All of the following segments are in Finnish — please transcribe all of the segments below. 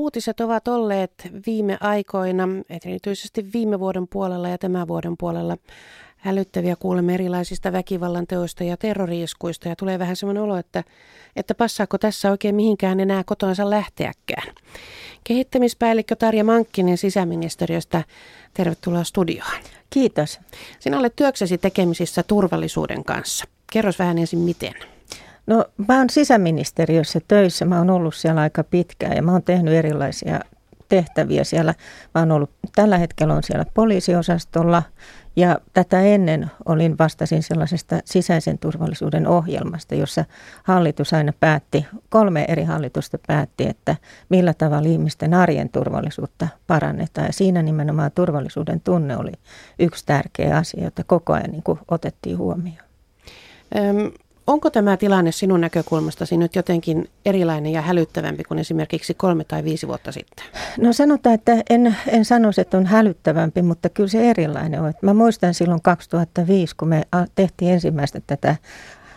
uutiset ovat olleet viime aikoina, erityisesti viime vuoden puolella ja tämän vuoden puolella, hälyttäviä kuulemme erilaisista väkivallan teoista ja terroriiskuista ja tulee vähän semmoinen olo, että, että passaako tässä oikein mihinkään enää kotonsa lähteäkään. Kehittämispäällikkö Tarja Mankkinen sisäministeriöstä, tervetuloa studioon. Kiitos. Sinä olet työksesi tekemisissä turvallisuuden kanssa. Kerros vähän ensin miten. No mä oon sisäministeriössä töissä, mä oon ollut siellä aika pitkään ja mä oon tehnyt erilaisia tehtäviä siellä. Mä oon ollut, tällä hetkellä on siellä poliisiosastolla ja tätä ennen olin vastasin sellaisesta sisäisen turvallisuuden ohjelmasta, jossa hallitus aina päätti, kolme eri hallitusta päätti, että millä tavalla ihmisten arjen turvallisuutta parannetaan. Ja siinä nimenomaan turvallisuuden tunne oli yksi tärkeä asia, jota koko ajan niin otettiin huomioon. Öm, Onko tämä tilanne sinun näkökulmastasi nyt jotenkin erilainen ja hälyttävämpi kuin esimerkiksi kolme tai viisi vuotta sitten? No sanotaan, että en, en sanoisi, että on hälyttävämpi, mutta kyllä se erilainen on. Mä muistan silloin 2005, kun me tehtiin ensimmäistä tätä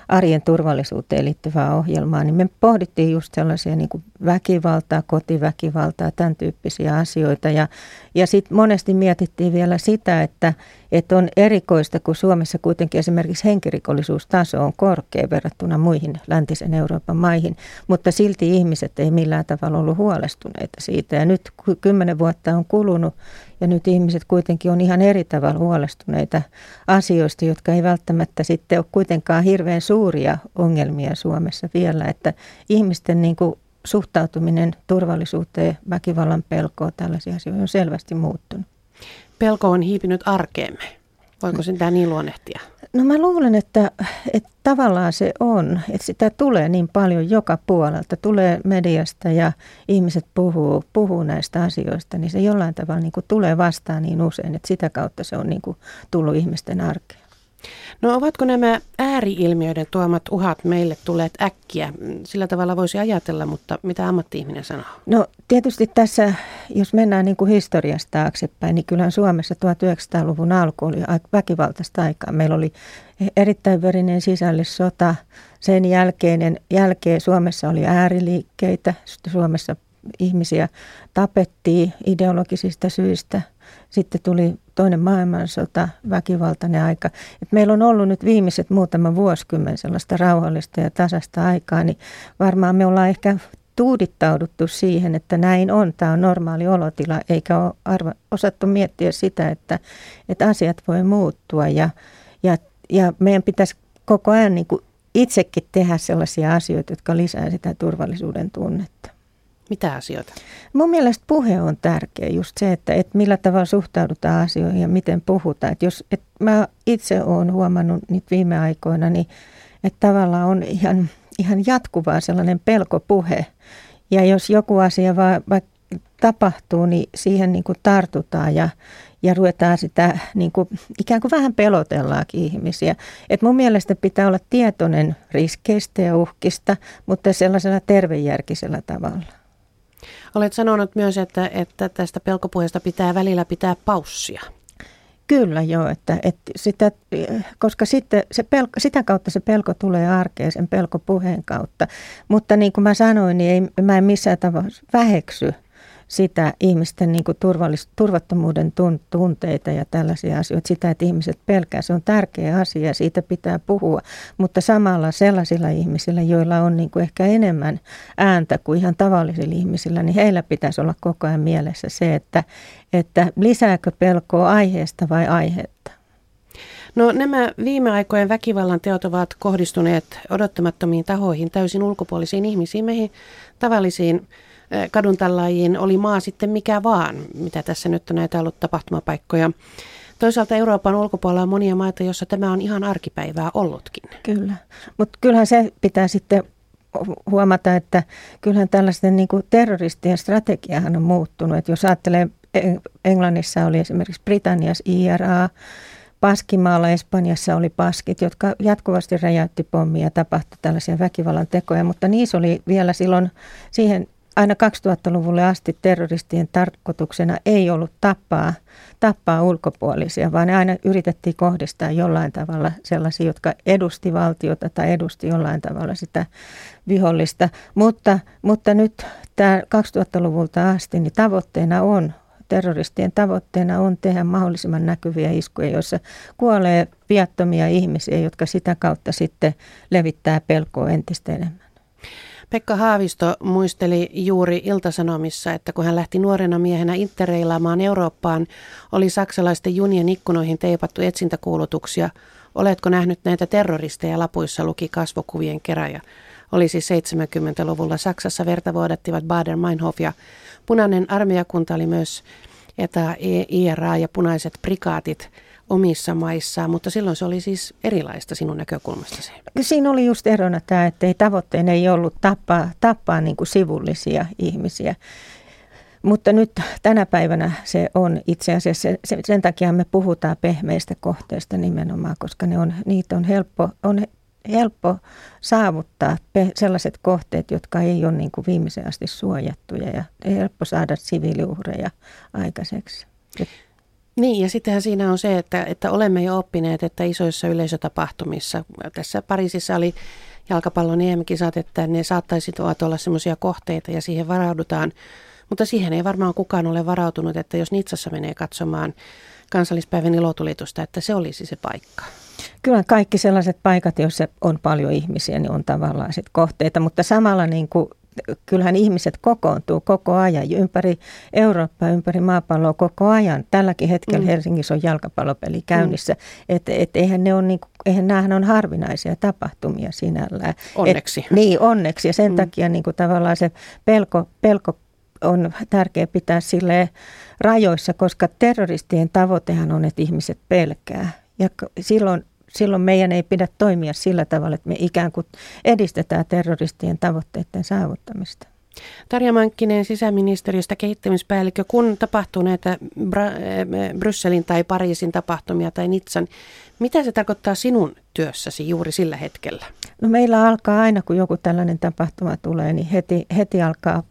arjen turvallisuuteen liittyvää ohjelmaa, niin me pohdittiin just sellaisia niin kuin väkivaltaa, kotiväkivaltaa, tämän tyyppisiä asioita. Ja, ja sitten monesti mietittiin vielä sitä, että, että on erikoista, kun Suomessa kuitenkin esimerkiksi henkirikollisuustaso on korkea verrattuna muihin läntisen Euroopan maihin, mutta silti ihmiset ei millään tavalla ollut huolestuneita siitä. Ja nyt kymmenen vuotta on kulunut ja nyt ihmiset kuitenkin on ihan eri tavalla huolestuneita asioista, jotka ei välttämättä sitten ole kuitenkaan hirveän suuria ongelmia Suomessa vielä, että ihmisten niin kuin suhtautuminen turvallisuuteen, väkivallan pelkoon, tällaisia asioita on selvästi muuttunut. Pelko on hiipinyt arkeemme. Voiko sitä niin luonnehtia? No mä luulen, että, että tavallaan se on, että sitä tulee niin paljon joka puolelta. Tulee mediasta ja ihmiset puhuu, puhuu näistä asioista, niin se jollain tavalla niin kuin tulee vastaan niin usein, että sitä kautta se on niin kuin tullut ihmisten arkeen. No ovatko nämä ääriilmiöiden tuomat uhat meille tulleet äkkiä? Sillä tavalla voisi ajatella, mutta mitä ammatti-ihminen sanoo? No tietysti tässä, jos mennään niin kuin historiasta taaksepäin, niin kyllähän Suomessa 1900-luvun alku oli väkivaltaista aikaa. Meillä oli erittäin verinen sisällissota. Sen jälkeinen, jälkeen Suomessa oli ääriliikkeitä. Suomessa ihmisiä tapettiin ideologisista syistä. Sitten tuli toinen maailmansota, väkivaltainen aika. Et meillä on ollut nyt viimeiset muutama vuosikymmen sellaista rauhallista ja tasasta aikaa, niin varmaan me ollaan ehkä tuudittauduttu siihen, että näin on, tämä on normaali olotila, eikä ole arva, osattu miettiä sitä, että, että asiat voi muuttua ja, ja, ja meidän pitäisi koko ajan niin kuin itsekin tehdä sellaisia asioita, jotka lisää sitä turvallisuuden tunnetta. Mitä asioita? Mun mielestä puhe on tärkeä, just se, että, että millä tavalla suhtaudutaan asioihin ja miten puhutaan. Että jos, että mä itse olen huomannut nyt viime aikoina, niin että tavallaan on ihan, ihan jatkuvaa sellainen pelkopuhe. Ja jos joku asia vaan, vaikka tapahtuu, niin siihen niin kuin tartutaan ja, ja ruvetaan sitä niin kuin, ikään kuin vähän pelotellaankin ihmisiä. Et mun mielestä pitää olla tietoinen riskeistä ja uhkista, mutta sellaisella tervejärkisellä tavalla. Olet sanonut myös, että, että tästä pelkopuheesta pitää välillä pitää paussia. Kyllä joo, että, että sitä, koska sitten se pelko, sitä kautta se pelko tulee arkeen sen pelkopuheen kautta. Mutta niin kuin mä sanoin, niin ei, mä en missään tavalla väheksy sitä ihmisten niin kuin turvallis, turvattomuuden tunteita ja tällaisia asioita, sitä, että ihmiset pelkää. Se on tärkeä asia ja siitä pitää puhua, mutta samalla sellaisilla ihmisillä, joilla on niin kuin ehkä enemmän ääntä kuin ihan tavallisilla ihmisillä, niin heillä pitäisi olla koko ajan mielessä se, että, että lisääkö pelkoa aiheesta vai aihetta. No nämä viime aikojen väkivallan teot ovat kohdistuneet odottamattomiin tahoihin, täysin ulkopuolisiin ihmisiin, meihin tavallisiin kaduntallajiin, oli maa sitten mikä vaan, mitä tässä nyt on näitä ollut tapahtumapaikkoja. Toisaalta Euroopan ulkopuolella on monia maita, joissa tämä on ihan arkipäivää ollutkin. Kyllä, mutta kyllähän se pitää sitten huomata, että kyllähän tällaisten niin kuin terroristien strategiahan on muuttunut. Että jos ajattelee, Englannissa oli esimerkiksi Britanniassa IRA, Paskimaalla Espanjassa oli paskit, jotka jatkuvasti räjäytti pommia ja tapahtui tällaisia väkivallan tekoja, mutta niissä oli vielä silloin siihen aina 2000-luvulle asti terroristien tarkoituksena ei ollut tappaa, tappaa ulkopuolisia, vaan ne aina yritettiin kohdistaa jollain tavalla sellaisia, jotka edusti valtiota tai edusti jollain tavalla sitä vihollista. Mutta, mutta nyt tämä 2000-luvulta asti niin tavoitteena on terroristien tavoitteena on tehdä mahdollisimman näkyviä iskuja, joissa kuolee viattomia ihmisiä, jotka sitä kautta sitten levittää pelkoa entistä enemmän. Pekka Haavisto muisteli juuri Iltasanomissa, että kun hän lähti nuorena miehenä interreilaamaan Eurooppaan, oli saksalaisten junien ikkunoihin teipattu etsintäkuulutuksia. Oletko nähnyt näitä terroristeja lapuissa, luki kasvokuvien keräjä. Oli siis 70-luvulla Saksassa verta vuodattivat Bader-Meinhof ja punainen armeijakunta oli myös että IRA ja punaiset prikaatit omissa maissaan, mutta silloin se oli siis erilaista sinun näkökulmastasi. Siinä oli just erona tämä, että ei tavoitteen ei ollut tappaa, tappaa niin kuin sivullisia ihmisiä. Mutta nyt tänä päivänä se on itse asiassa, sen, sen takia me puhutaan pehmeistä kohteista nimenomaan, koska ne on, niitä on helppo, on helppo saavuttaa sellaiset kohteet, jotka ei ole niin kuin viimeisen asti suojattuja ja helppo saada siviiliuhreja aikaiseksi. Niin, ja sittenhän siinä on se, että, että olemme jo oppineet, että isoissa yleisötapahtumissa, tässä Pariisissa oli jalkapallon EM-kisat, että ne saattaisivat olla sellaisia kohteita ja siihen varaudutaan, mutta siihen ei varmaan kukaan ole varautunut, että jos Nitsassa menee katsomaan kansallispäivän ilotulitusta, että se olisi se paikka. Kyllä kaikki sellaiset paikat, joissa on paljon ihmisiä, niin on tavallaan sit kohteita, mutta samalla niin kuin kyllähän ihmiset kokoontuu koko ajan ympäri Eurooppaa, ympäri maapalloa koko ajan. Tälläkin hetkellä mm. Helsingissä on jalkapallopeli käynnissä. Mm. Et, et eihän ne on niin, eihän nämähän on harvinaisia tapahtumia sinällään. Onneksi. Et, niin, onneksi. Ja sen mm. takia niin kuin tavallaan se pelko, pelko on tärkeää pitää sille rajoissa, koska terroristien tavoitehan on, että ihmiset pelkää. Ja silloin silloin meidän ei pidä toimia sillä tavalla, että me ikään kuin edistetään terroristien tavoitteiden saavuttamista. Tarja Mankkinen sisäministeriöstä kehittämispäällikkö, kun tapahtuu näitä Bra- eh, Brysselin tai Pariisin tapahtumia tai Nitsan, mitä se tarkoittaa sinun työssäsi juuri sillä hetkellä? No meillä alkaa aina, kun joku tällainen tapahtuma tulee, niin heti, heti alkaa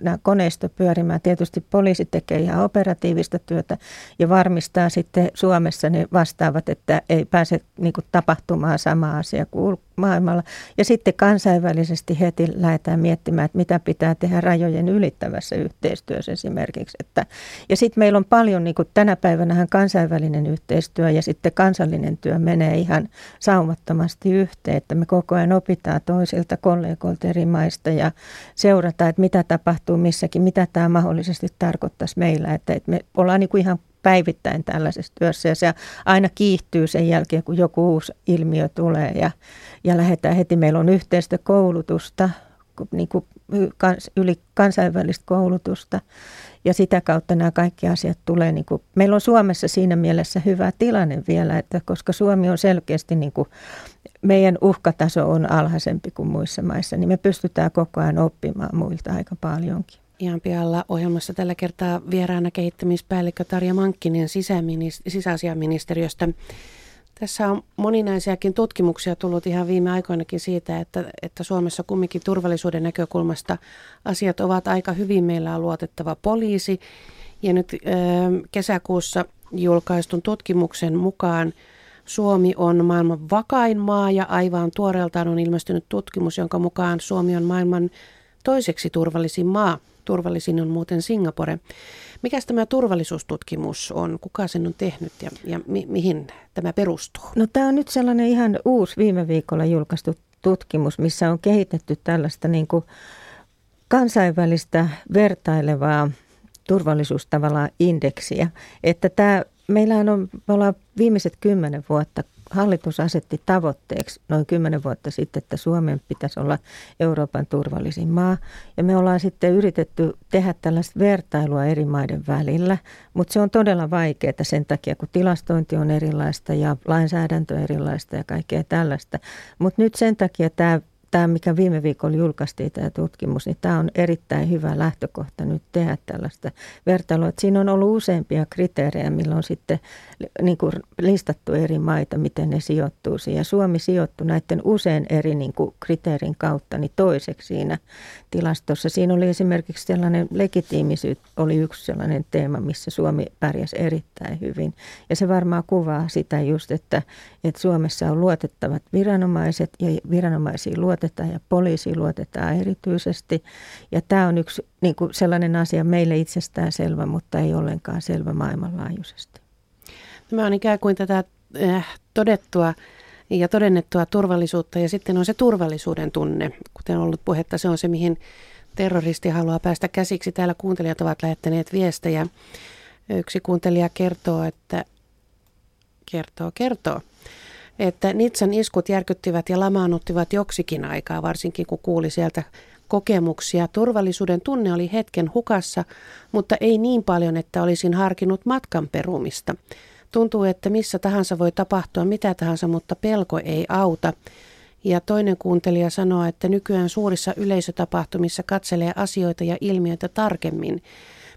nämä koneisto pyörimään. Tietysti poliisi tekee ihan operatiivista työtä ja varmistaa sitten Suomessa ne vastaavat, että ei pääse niin kuin, tapahtumaan sama asia kuin maailmalla. Ja sitten kansainvälisesti heti lähdetään miettimään, että mitä pitää tehdä rajojen ylittävässä yhteistyössä esimerkiksi. Että, ja sitten meillä on paljon, niin kuin tänä päivänä kansainvälinen yhteistyö ja sitten kansallinen työ menee ihan saumattomasti yhteen, että me koko ajan opitaan toisilta kollegoilta eri maista ja seurataan, että mitä tapahtuu missäkin, mitä tämä mahdollisesti tarkoittaisi meillä, että, että me ollaan niin kuin ihan päivittäin tällaisessa työssä ja se aina kiihtyy sen jälkeen, kun joku uusi ilmiö tulee ja, ja lähdetään heti. Meillä on yhteistä koulutusta, niin kuin yli kansainvälistä koulutusta ja sitä kautta nämä kaikki asiat tulee. Niin kuin, meillä on Suomessa siinä mielessä hyvä tilanne vielä, että koska Suomi on selkeästi niin kuin, meidän uhkataso on alhaisempi kuin muissa maissa, niin me pystytään koko ajan oppimaan muilta aika paljonkin. Ihan pialla ohjelmassa tällä kertaa vieraana kehittämispäällikkö Tarja Mankkinen sisäasiaministeriöstä. Tässä on moninaisiakin tutkimuksia tullut ihan viime aikoinakin siitä, että, että Suomessa kumminkin turvallisuuden näkökulmasta asiat ovat aika hyvin. Meillä on luotettava poliisi ja nyt kesäkuussa julkaistun tutkimuksen mukaan Suomi on maailman vakain maa ja aivan tuoreeltaan on ilmestynyt tutkimus, jonka mukaan Suomi on maailman toiseksi turvallisin maa. Turvallisin on muuten Singapore. Mikä tämä turvallisuustutkimus on? Kuka sen on tehnyt ja, ja mi- mihin tämä perustuu? No tämä on nyt sellainen ihan uusi viime viikolla julkaistu tutkimus, missä on kehitetty tällaista niin kuin kansainvälistä vertailevaa turvallisuustavallaan indeksiä. Että tämä, meillähän on, me ollaan viimeiset kymmenen vuotta hallitus asetti tavoitteeksi noin kymmenen vuotta sitten, että Suomen pitäisi olla Euroopan turvallisin maa. Ja me ollaan sitten yritetty tehdä tällaista vertailua eri maiden välillä, mutta se on todella vaikeaa sen takia, kun tilastointi on erilaista ja lainsäädäntö erilaista ja kaikkea tällaista. Mutta nyt sen takia tämä tämä, mikä viime viikolla julkaistiin tämä tutkimus, niin tämä on erittäin hyvä lähtökohta nyt tehdä tällaista vertailua. Että siinä on ollut useampia kriteerejä, millä on sitten niin kuin listattu eri maita, miten ne sijoittuu siihen. Suomi sijoittui näiden usein eri niin kuin kriteerin kautta niin toiseksi siinä tilastossa. Siinä oli esimerkiksi sellainen legitiimisyys, oli yksi sellainen teema, missä Suomi pärjäsi erittäin hyvin. Ja se varmaan kuvaa sitä just, että, että Suomessa on luotettavat viranomaiset ja viranomaisiin luotetaan ja poliisiin luotetaan erityisesti. Ja tämä on yksi niin kuin sellainen asia meille itsestään selvä, mutta ei ollenkaan selvä maailmanlaajuisesti. Tämä on ikään kuin tätä äh, todettua ja todennettua turvallisuutta ja sitten on se turvallisuuden tunne. Kuten on ollut puhetta, se on se, mihin terroristi haluaa päästä käsiksi. Täällä kuuntelijat ovat lähettäneet viestejä. Yksi kuuntelija kertoo, että kertoo, kertoo, että Nitsan iskut järkyttivät ja lamaannuttivat joksikin aikaa, varsinkin kun kuuli sieltä kokemuksia. Turvallisuuden tunne oli hetken hukassa, mutta ei niin paljon, että olisin harkinnut matkan perumista. Tuntuu, että missä tahansa voi tapahtua mitä tahansa, mutta pelko ei auta. Ja toinen kuuntelija sanoo, että nykyään suurissa yleisötapahtumissa katselee asioita ja ilmiöitä tarkemmin.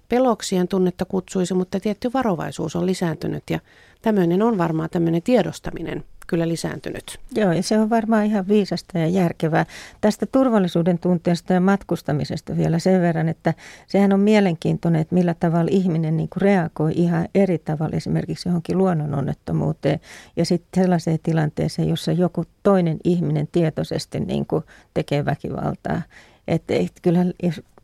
Peloksien tunnetta kutsuisi, mutta tietty varovaisuus on lisääntynyt ja tämmöinen on varmaan tämmöinen tiedostaminen kyllä lisääntynyt. Joo, ja se on varmaan ihan viisasta ja järkevää. Tästä turvallisuuden tunteesta ja matkustamisesta vielä sen verran, että sehän on mielenkiintoinen, että millä tavalla ihminen niin kuin reagoi ihan eri tavalla esimerkiksi johonkin luonnononnettomuuteen ja sitten sellaiseen tilanteeseen, jossa joku toinen ihminen tietoisesti niin kuin tekee väkivaltaa. Että et, kyllähän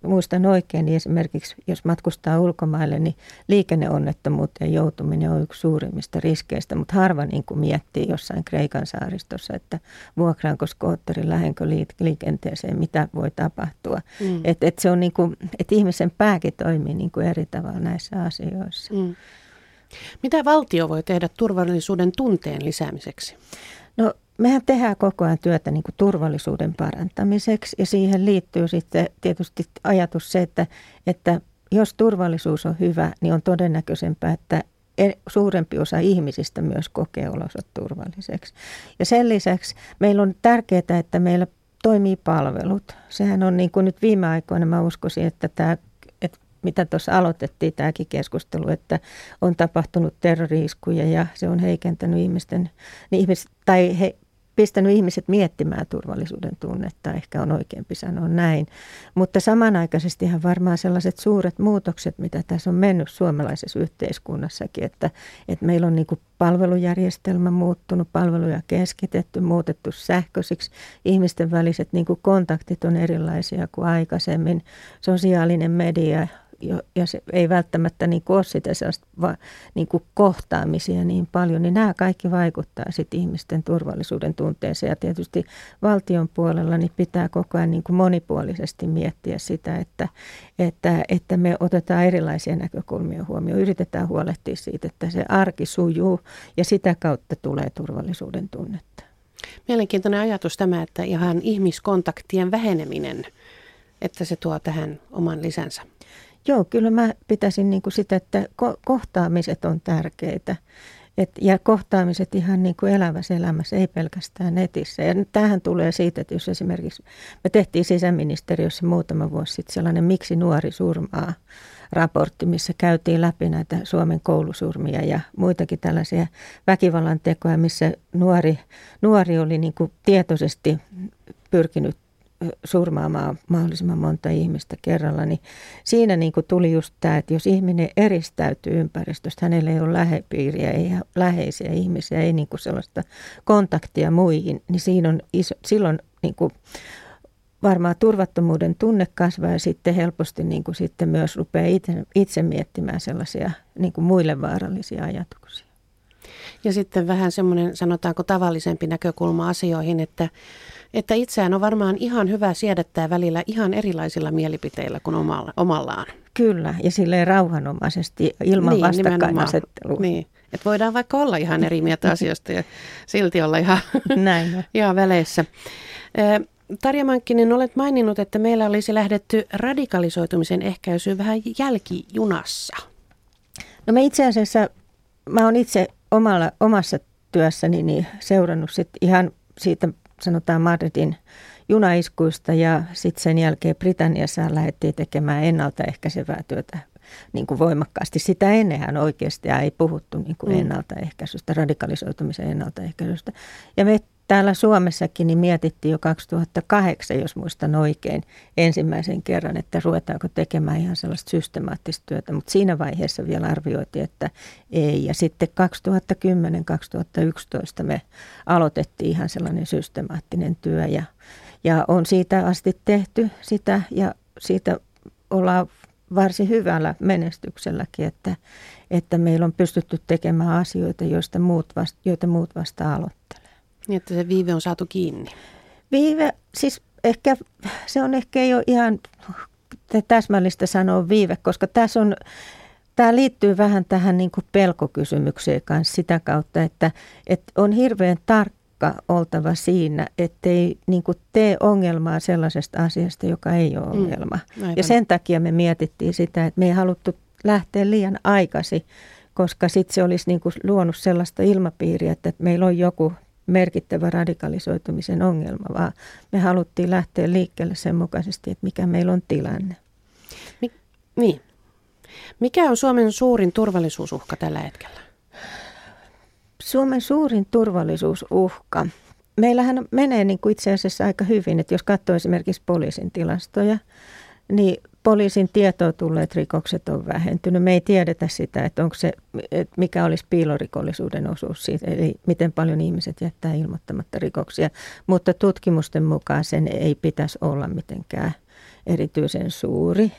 muistan oikein, niin esimerkiksi jos matkustaa ulkomaille, niin liikenneonnettomuuteen joutuminen on yksi suurimmista riskeistä, mutta harva niin kuin miettii jossain Kreikan saaristossa, että vuokraanko skootterin, lähenkö liikenteeseen, mitä voi tapahtua. Mm. Että et se on niin kuin, että ihmisen pääkin toimii niin kuin eri tavalla näissä asioissa. Mm. Mitä valtio voi tehdä turvallisuuden tunteen lisäämiseksi? No mehän tehdään koko ajan työtä niin kuin turvallisuuden parantamiseksi ja siihen liittyy sitten tietysti ajatus se, että, että jos turvallisuus on hyvä, niin on todennäköisempää, että e, suurempi osa ihmisistä myös kokee olonsa turvalliseksi. Ja sen lisäksi meillä on tärkeää, että meillä toimii palvelut. Sehän on niin kuin nyt viime aikoina, mä uskoisin, että tämä mitä tuossa aloitettiin tämäkin keskustelu, että on tapahtunut terroriiskuja ja se on heikentänyt ihmisten, niin ihmis, tai he, pistänyt ihmiset miettimään turvallisuuden tunnetta, ehkä on oikeampi sanoa näin. Mutta samanaikaisesti ihan varmaan sellaiset suuret muutokset, mitä tässä on mennyt suomalaisessa yhteiskunnassakin, että, että meillä on niin kuin palvelujärjestelmä muuttunut, palveluja keskitetty, muutettu sähköisiksi, ihmisten väliset niin kuin kontaktit on erilaisia kuin aikaisemmin, sosiaalinen media, ja se ei välttämättä niin kuin ole sitä va, niin kuin kohtaamisia niin paljon, niin nämä kaikki vaikuttaa sitten ihmisten turvallisuuden tunteeseen. Ja tietysti valtion puolella niin pitää koko ajan niin kuin monipuolisesti miettiä sitä, että, että, että me otetaan erilaisia näkökulmia huomioon. Yritetään huolehtia siitä, että se arki sujuu ja sitä kautta tulee turvallisuuden tunnetta. Mielenkiintoinen ajatus tämä, että ihan ihmiskontaktien väheneminen, että se tuo tähän oman lisänsä. Joo, kyllä mä pitäisin niin kuin sitä, että ko- kohtaamiset on tärkeitä. Et, ja kohtaamiset ihan niin kuin elävässä elämässä, ei pelkästään netissä. Ja tähän tulee siitä, että jos esimerkiksi me tehtiin sisäministeriössä muutama vuosi sitten sellainen Miksi nuori surmaa raportti, missä käytiin läpi näitä Suomen koulusurmia ja muitakin tällaisia väkivallan tekoja, missä nuori, nuori oli niin kuin tietoisesti pyrkinyt surmaamaan mahdollisimman monta ihmistä kerralla, niin siinä niin kuin tuli just tämä, että jos ihminen eristäytyy ympäristöstä, hänellä ei ole lähepiiriä, ei läheisiä ihmisiä, ei niin kuin sellaista kontaktia muihin, niin siinä on iso, silloin niin kuin varmaan turvattomuuden tunne kasvaa ja sitten helposti niin kuin sitten myös rupeaa itse, itse miettimään sellaisia niin kuin muille vaarallisia ajatuksia. Ja sitten vähän semmoinen, sanotaanko tavallisempi näkökulma asioihin, että että itseään on varmaan ihan hyvä siedättää välillä ihan erilaisilla mielipiteillä kuin omalla, omallaan. Kyllä, ja silleen rauhanomaisesti ilman niin, vastakkainasettelua. Niin, että voidaan vaikka olla ihan eri mieltä asioista ja silti olla ihan, Näin ihan väleissä. Tarja Mankkinen, olet maininnut, että meillä olisi lähdetty radikalisoitumisen ehkäisyyn vähän jälkijunassa. No me itse asiassa, mä oon itse omalla, omassa työssäni niin seurannut sit ihan siitä sanotaan Madridin junaiskuista ja sitten sen jälkeen Britanniassa lähdettiin tekemään ennaltaehkäisevää työtä niin kuin voimakkaasti. Sitä ennenhän oikeasti ei puhuttu niin kuin mm. ennaltaehkäisystä, radikalisoitumisen ennaltaehkäisystä. Ja me täällä Suomessakin niin mietittiin jo 2008, jos muistan oikein, ensimmäisen kerran, että ruvetaanko tekemään ihan sellaista systemaattista työtä. Mutta siinä vaiheessa vielä arvioitiin, että ei. Ja sitten 2010-2011 me aloitettiin ihan sellainen systemaattinen työ ja, ja on siitä asti tehty sitä ja siitä ollaan varsin hyvällä menestykselläkin, että, että meillä on pystytty tekemään asioita, joista muut vasta, joita muut vasta aloittelee. Niin, että se viive on saatu kiinni. Viive, siis ehkä, se on ehkä jo ihan täsmällistä sanoa viive, koska tässä on, tämä liittyy vähän tähän niin kuin pelkokysymykseen kanssa sitä kautta, että, että on hirveän tarkka oltava siinä, ettei niin kuin tee ongelmaa sellaisesta asiasta, joka ei ole mm, ongelma. Mm, ja sen takia me mietittiin sitä, että me ei haluttu lähteä liian aikaisin, koska sitten se olisi niin kuin luonut sellaista ilmapiiriä, että meillä on joku merkittävä radikalisoitumisen ongelma, vaan me haluttiin lähteä liikkeelle sen mukaisesti, että mikä meillä on tilanne. Mi- niin. Mikä on Suomen suurin turvallisuusuhka tällä hetkellä? Suomen suurin turvallisuusuhka. Meillähän menee niin kuin itse asiassa aika hyvin, että jos katsoo esimerkiksi poliisin tilastoja, niin poliisin tietoa tulleet rikokset on vähentynyt. Me ei tiedetä sitä, että, onko se, että mikä olisi piilorikollisuuden osuus siitä, eli miten paljon ihmiset jättää ilmoittamatta rikoksia, mutta tutkimusten mukaan sen ei pitäisi olla mitenkään erityisen suuri.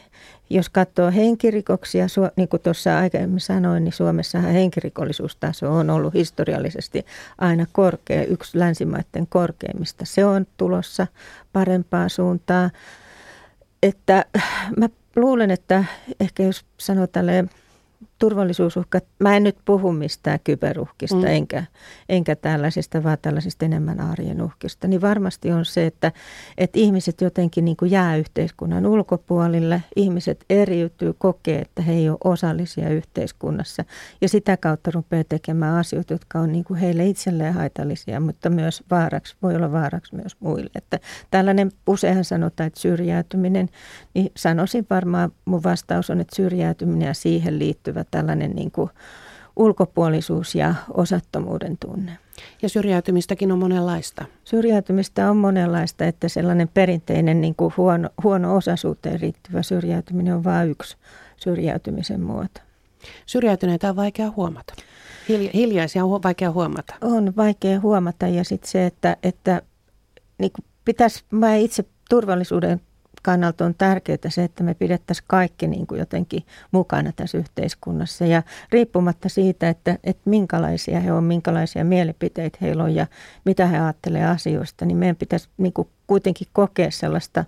Jos katsoo henkirikoksia, niin kuin tuossa aikaisemmin sanoin, niin Suomessa henkirikollisuustaso on ollut historiallisesti aina korkea, yksi länsimaiden korkeimmista. Se on tulossa parempaa suuntaa. Että mä luulen, että ehkä jos sanoo tälleen turvallisuusuhkat, mä en nyt puhu mistään kyberuhkista mm. enkä, enkä tällaisista, vaan tällaisista enemmän arjen uhkista, niin varmasti on se, että, että ihmiset jotenkin niin kuin jää yhteiskunnan ulkopuolille, ihmiset eriytyy, kokee, että he ei ole osallisia yhteiskunnassa ja sitä kautta rupeaa tekemään asioita, jotka on niin kuin heille itselleen haitallisia, mutta myös vaaraksi, voi olla vaaraksi myös muille. Että tällainen, useinhan sanotaan, että syrjäytyminen, niin sanoisin varmaan, mun vastaus on, että syrjäytyminen ja siihen liittyvät tällainen niin kuin ulkopuolisuus ja osattomuuden tunne. Ja syrjäytymistäkin on monenlaista. Syrjäytymistä on monenlaista, että sellainen perinteinen niin kuin huono, huono osaisuuteen riittyvä syrjäytyminen on vain yksi syrjäytymisen muoto. Syrjäytyneitä on vaikea huomata. Hilja, hiljaisia on vaikea huomata. On vaikea huomata ja sitten se, että, että niin pitäisi, mä itse turvallisuuden kannalta on tärkeää se, että me pidettäisiin kaikki niin kuin jotenkin mukana tässä yhteiskunnassa. Ja riippumatta siitä, että, että minkälaisia he on, minkälaisia mielipiteitä heillä on ja mitä he ajattelevat asioista, niin meidän pitäisi niin kuin kuitenkin kokea sellaista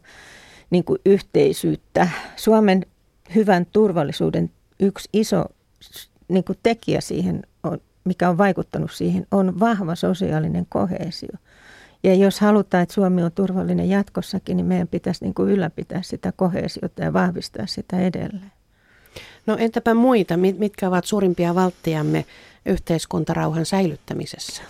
niin kuin yhteisyyttä. Suomen hyvän turvallisuuden yksi iso niin kuin tekijä siihen, on, mikä on vaikuttanut siihen, on vahva sosiaalinen kohesio. Ja jos halutaan, että Suomi on turvallinen jatkossakin, niin meidän pitäisi niin kuin ylläpitää sitä kohesiota ja vahvistaa sitä edelleen. No entäpä muita? Mitkä ovat suurimpia valttiamme yhteiskuntarauhan säilyttämisessä?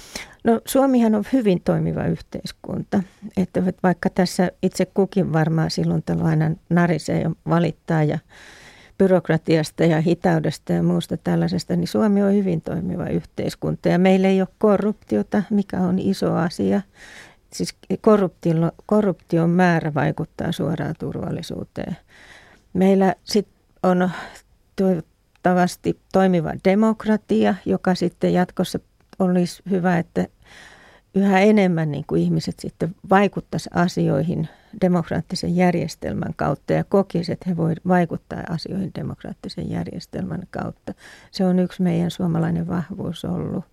No Suomihan on hyvin toimiva yhteiskunta. Että vaikka tässä itse kukin varmaan silloin aina narisee ja valittaa ja byrokratiasta ja hitaudesta ja muusta tällaisesta, niin Suomi on hyvin toimiva yhteiskunta ja meillä ei ole korruptiota, mikä on iso asia. Siis korruptio, korruption määrä vaikuttaa suoraan turvallisuuteen. Meillä sit on toivottavasti toimiva demokratia, joka sitten jatkossa olisi hyvä, että yhä enemmän niin kuin ihmiset sitten vaikuttaisi asioihin demokraattisen järjestelmän kautta ja kokisivat, että he voivat vaikuttaa asioihin demokraattisen järjestelmän kautta. Se on yksi meidän suomalainen vahvuus ollut.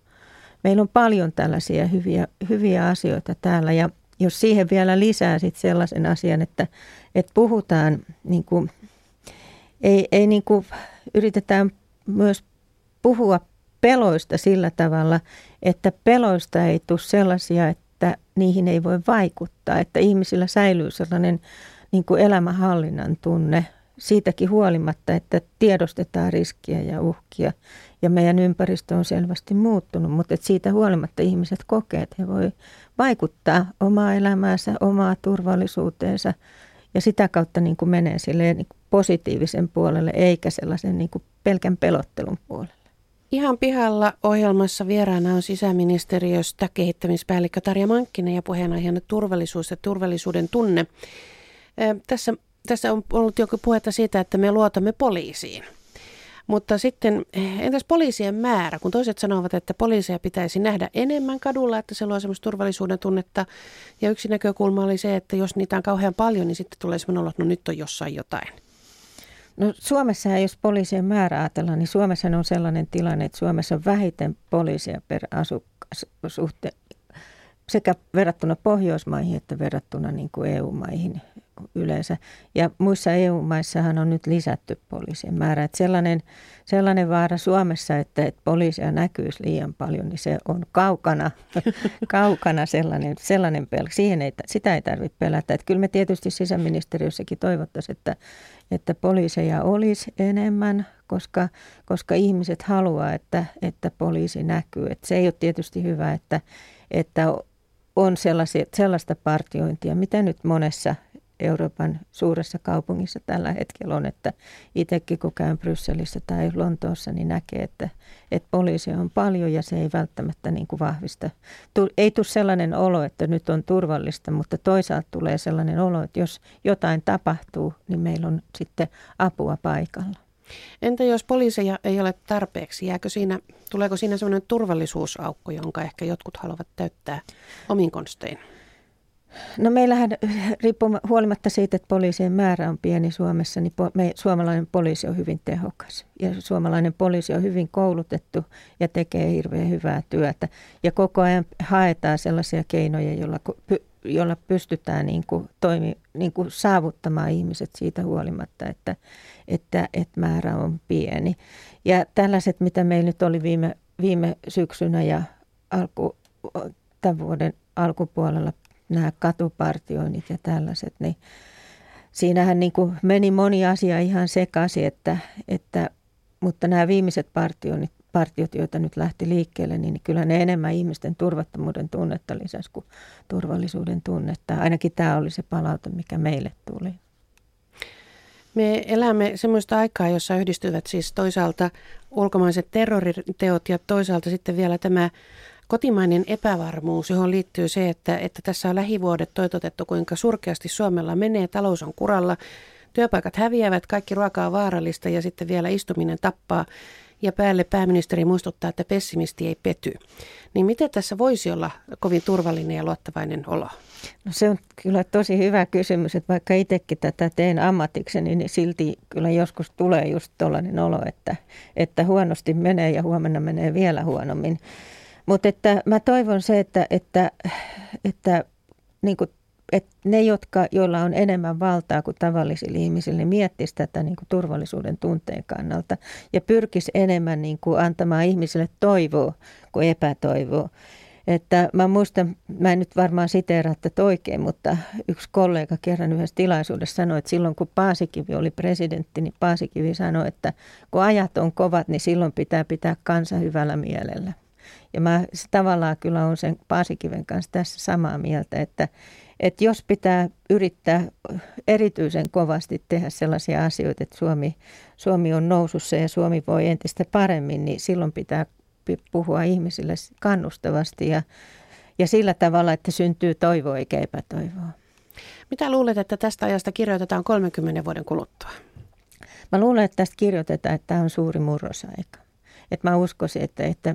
Meillä on paljon tällaisia hyviä, hyviä asioita täällä ja jos siihen vielä lisää sit sellaisen asian, että, että puhutaan, niin kuin, ei, ei niin kuin, yritetään myös puhua peloista sillä tavalla, että peloista ei tule sellaisia, että niihin ei voi vaikuttaa, että ihmisillä säilyy sellainen niin kuin elämänhallinnan tunne. siitäkin huolimatta, että tiedostetaan riskiä ja uhkia ja meidän ympäristö on selvästi muuttunut, mutta että siitä huolimatta ihmiset kokee, että he voi vaikuttaa omaa elämäänsä, omaa turvallisuuteensa ja sitä kautta niin kuin menee silleen niin kuin positiivisen puolelle eikä sellaisen niin kuin pelkän pelottelun puolelle. Ihan pihalla ohjelmassa vieraana on sisäministeriöstä kehittämispäällikkö Tarja Mankkinen ja puheenaiheena turvallisuus ja turvallisuuden tunne. Tässä, tässä on ollut joku puhetta siitä, että me luotamme poliisiin. Mutta sitten entäs poliisien määrä, kun toiset sanovat, että poliiseja pitäisi nähdä enemmän kadulla, että se luo semmoista turvallisuuden tunnetta. Ja yksi näkökulma oli se, että jos niitä on kauhean paljon, niin sitten tulee semmoinen olo, että no nyt on jossain jotain. No Suomessa, jos poliisien määrä ajatellaan, niin Suomessa on sellainen tilanne, että Suomessa on vähiten poliisia per asukas suhte, sekä verrattuna Pohjoismaihin että verrattuna niin kuin EU-maihin yleensä. Ja muissa EU-maissahan on nyt lisätty poliisien määrä. Että sellainen, sellainen vaara Suomessa, että, että poliisia näkyisi liian paljon, niin se on kaukana, kaukana sellainen, sellainen pelko. Siihen ei, sitä ei tarvitse pelätä. Että kyllä me tietysti sisäministeriössäkin toivottaisiin, että, että poliiseja olisi enemmän, koska, koska ihmiset haluaa, että, että poliisi näkyy. Että se ei ole tietysti hyvä, että, että on sellaista partiointia, mitä nyt monessa Euroopan suuressa kaupungissa tällä hetkellä on, että itsekin kun käyn Brysselissä tai Lontoossa, niin näkee, että, että poliisia on paljon ja se ei välttämättä niin kuin vahvista. Ei tule sellainen olo, että nyt on turvallista, mutta toisaalta tulee sellainen olo, että jos jotain tapahtuu, niin meillä on sitten apua paikalla. Entä jos poliiseja ei ole tarpeeksi, jääkö siinä, tuleeko siinä sellainen turvallisuusaukko, jonka ehkä jotkut haluavat täyttää omin konstein? No meillähän riippuu huolimatta siitä, että poliisien määrä on pieni Suomessa, niin po, me, suomalainen poliisi on hyvin tehokas. Ja suomalainen poliisi on hyvin koulutettu ja tekee hirveän hyvää työtä. Ja koko ajan haetaan sellaisia keinoja, joilla, joilla pystytään niin kuin toimi, niin kuin saavuttamaan ihmiset siitä huolimatta, että, että, että määrä on pieni. Ja tällaiset, mitä meillä nyt oli viime, viime syksynä ja alku, tämän vuoden alkupuolella nämä katupartioinnit ja tällaiset, niin siinähän niin kuin meni moni asia ihan sekaisin, että, että, mutta nämä viimeiset partioinnit, partiot, joita nyt lähti liikkeelle, niin kyllä ne enemmän ihmisten turvattomuuden tunnetta lisäsi kuin turvallisuuden tunnetta. Ainakin tämä oli se palaute, mikä meille tuli. Me elämme semmoista aikaa, jossa yhdistyvät siis toisaalta ulkomaiset terroriteot ja toisaalta sitten vielä tämä kotimainen epävarmuus, johon liittyy se, että, että tässä on lähivuodet toitotettu, kuinka surkeasti Suomella menee, talous on kuralla, työpaikat häviävät, kaikki ruoka on vaarallista ja sitten vielä istuminen tappaa. Ja päälle pääministeri muistuttaa, että pessimisti ei pety. Niin miten tässä voisi olla kovin turvallinen ja luottavainen olo? No se on kyllä tosi hyvä kysymys, että vaikka itsekin tätä teen ammatikseni, niin silti kyllä joskus tulee just tällainen olo, että, että huonosti menee ja huomenna menee vielä huonommin. Mutta että mä toivon se, että, että, että, niin kuin, että ne, jotka, joilla on enemmän valtaa kuin tavallisilla ihmisillä, niin tätä niin kuin turvallisuuden tunteen kannalta ja pyrkisi enemmän niin kuin antamaan ihmisille toivoa kuin epätoivoa. Että mä muistan, mä en nyt varmaan siteeraa tätä oikein, mutta yksi kollega kerran yhdessä tilaisuudessa sanoi, että silloin kun Paasikivi oli presidentti, niin Paasikivi sanoi, että kun ajat on kovat, niin silloin pitää pitää kansa hyvällä mielellä. Ja mä tavallaan kyllä on sen Paasikiven kanssa tässä samaa mieltä, että, että jos pitää yrittää erityisen kovasti tehdä sellaisia asioita, että Suomi, Suomi on nousussa ja Suomi voi entistä paremmin, niin silloin pitää puhua ihmisille kannustavasti ja, ja sillä tavalla, että syntyy toivoa eikä epätoivoa. Mitä luulet, että tästä ajasta kirjoitetaan 30 vuoden kuluttua? Mä luulen, että tästä kirjoitetaan, että tämä on suuri murrosaika. Että mä uskoisin, että, että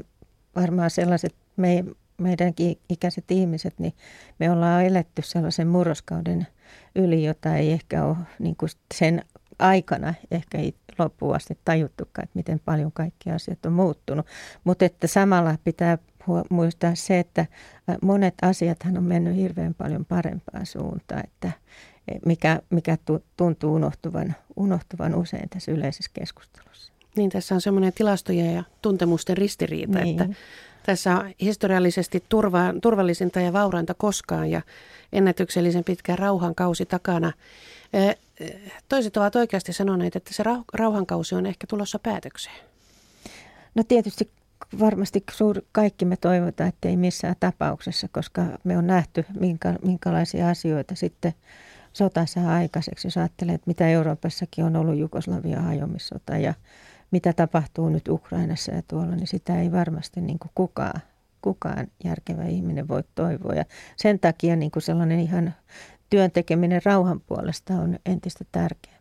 varmaan sellaiset me, meidänkin ikäiset ihmiset, niin me ollaan eletty sellaisen murroskauden yli, jota ei ehkä ole niin kuin sen aikana ehkä ei loppuun asti tajuttukaan, että miten paljon kaikki asiat on muuttunut. Mutta että samalla pitää muistaa se, että monet asiathan on mennyt hirveän paljon parempaan suuntaan, että e, mikä, mikä tuntuu unohtuvan, unohtuvan usein tässä yleisessä keskustelussa. Niin, tässä on semmoinen tilastojen ja tuntemusten ristiriita, niin. että tässä on historiallisesti turva, turvallisinta ja vaurainta koskaan ja ennätyksellisen pitkä rauhan kausi takana. toiset ovat oikeasti sanoneet, että se rauhankausi on ehkä tulossa päätökseen. No tietysti varmasti suur, kaikki me toivotaan, että ei missään tapauksessa, koska me on nähty, minkä, minkälaisia asioita sitten sota saa aikaiseksi. Jos ajattelee, että mitä Euroopassakin on ollut Jugoslavia hajomissota ja mitä tapahtuu nyt Ukrainassa ja tuolla, niin sitä ei varmasti niin kuin kukaan, kukaan järkevä ihminen voi toivoa. Ja sen takia niin kuin sellainen ihan työn tekeminen rauhan puolesta on entistä tärkeää.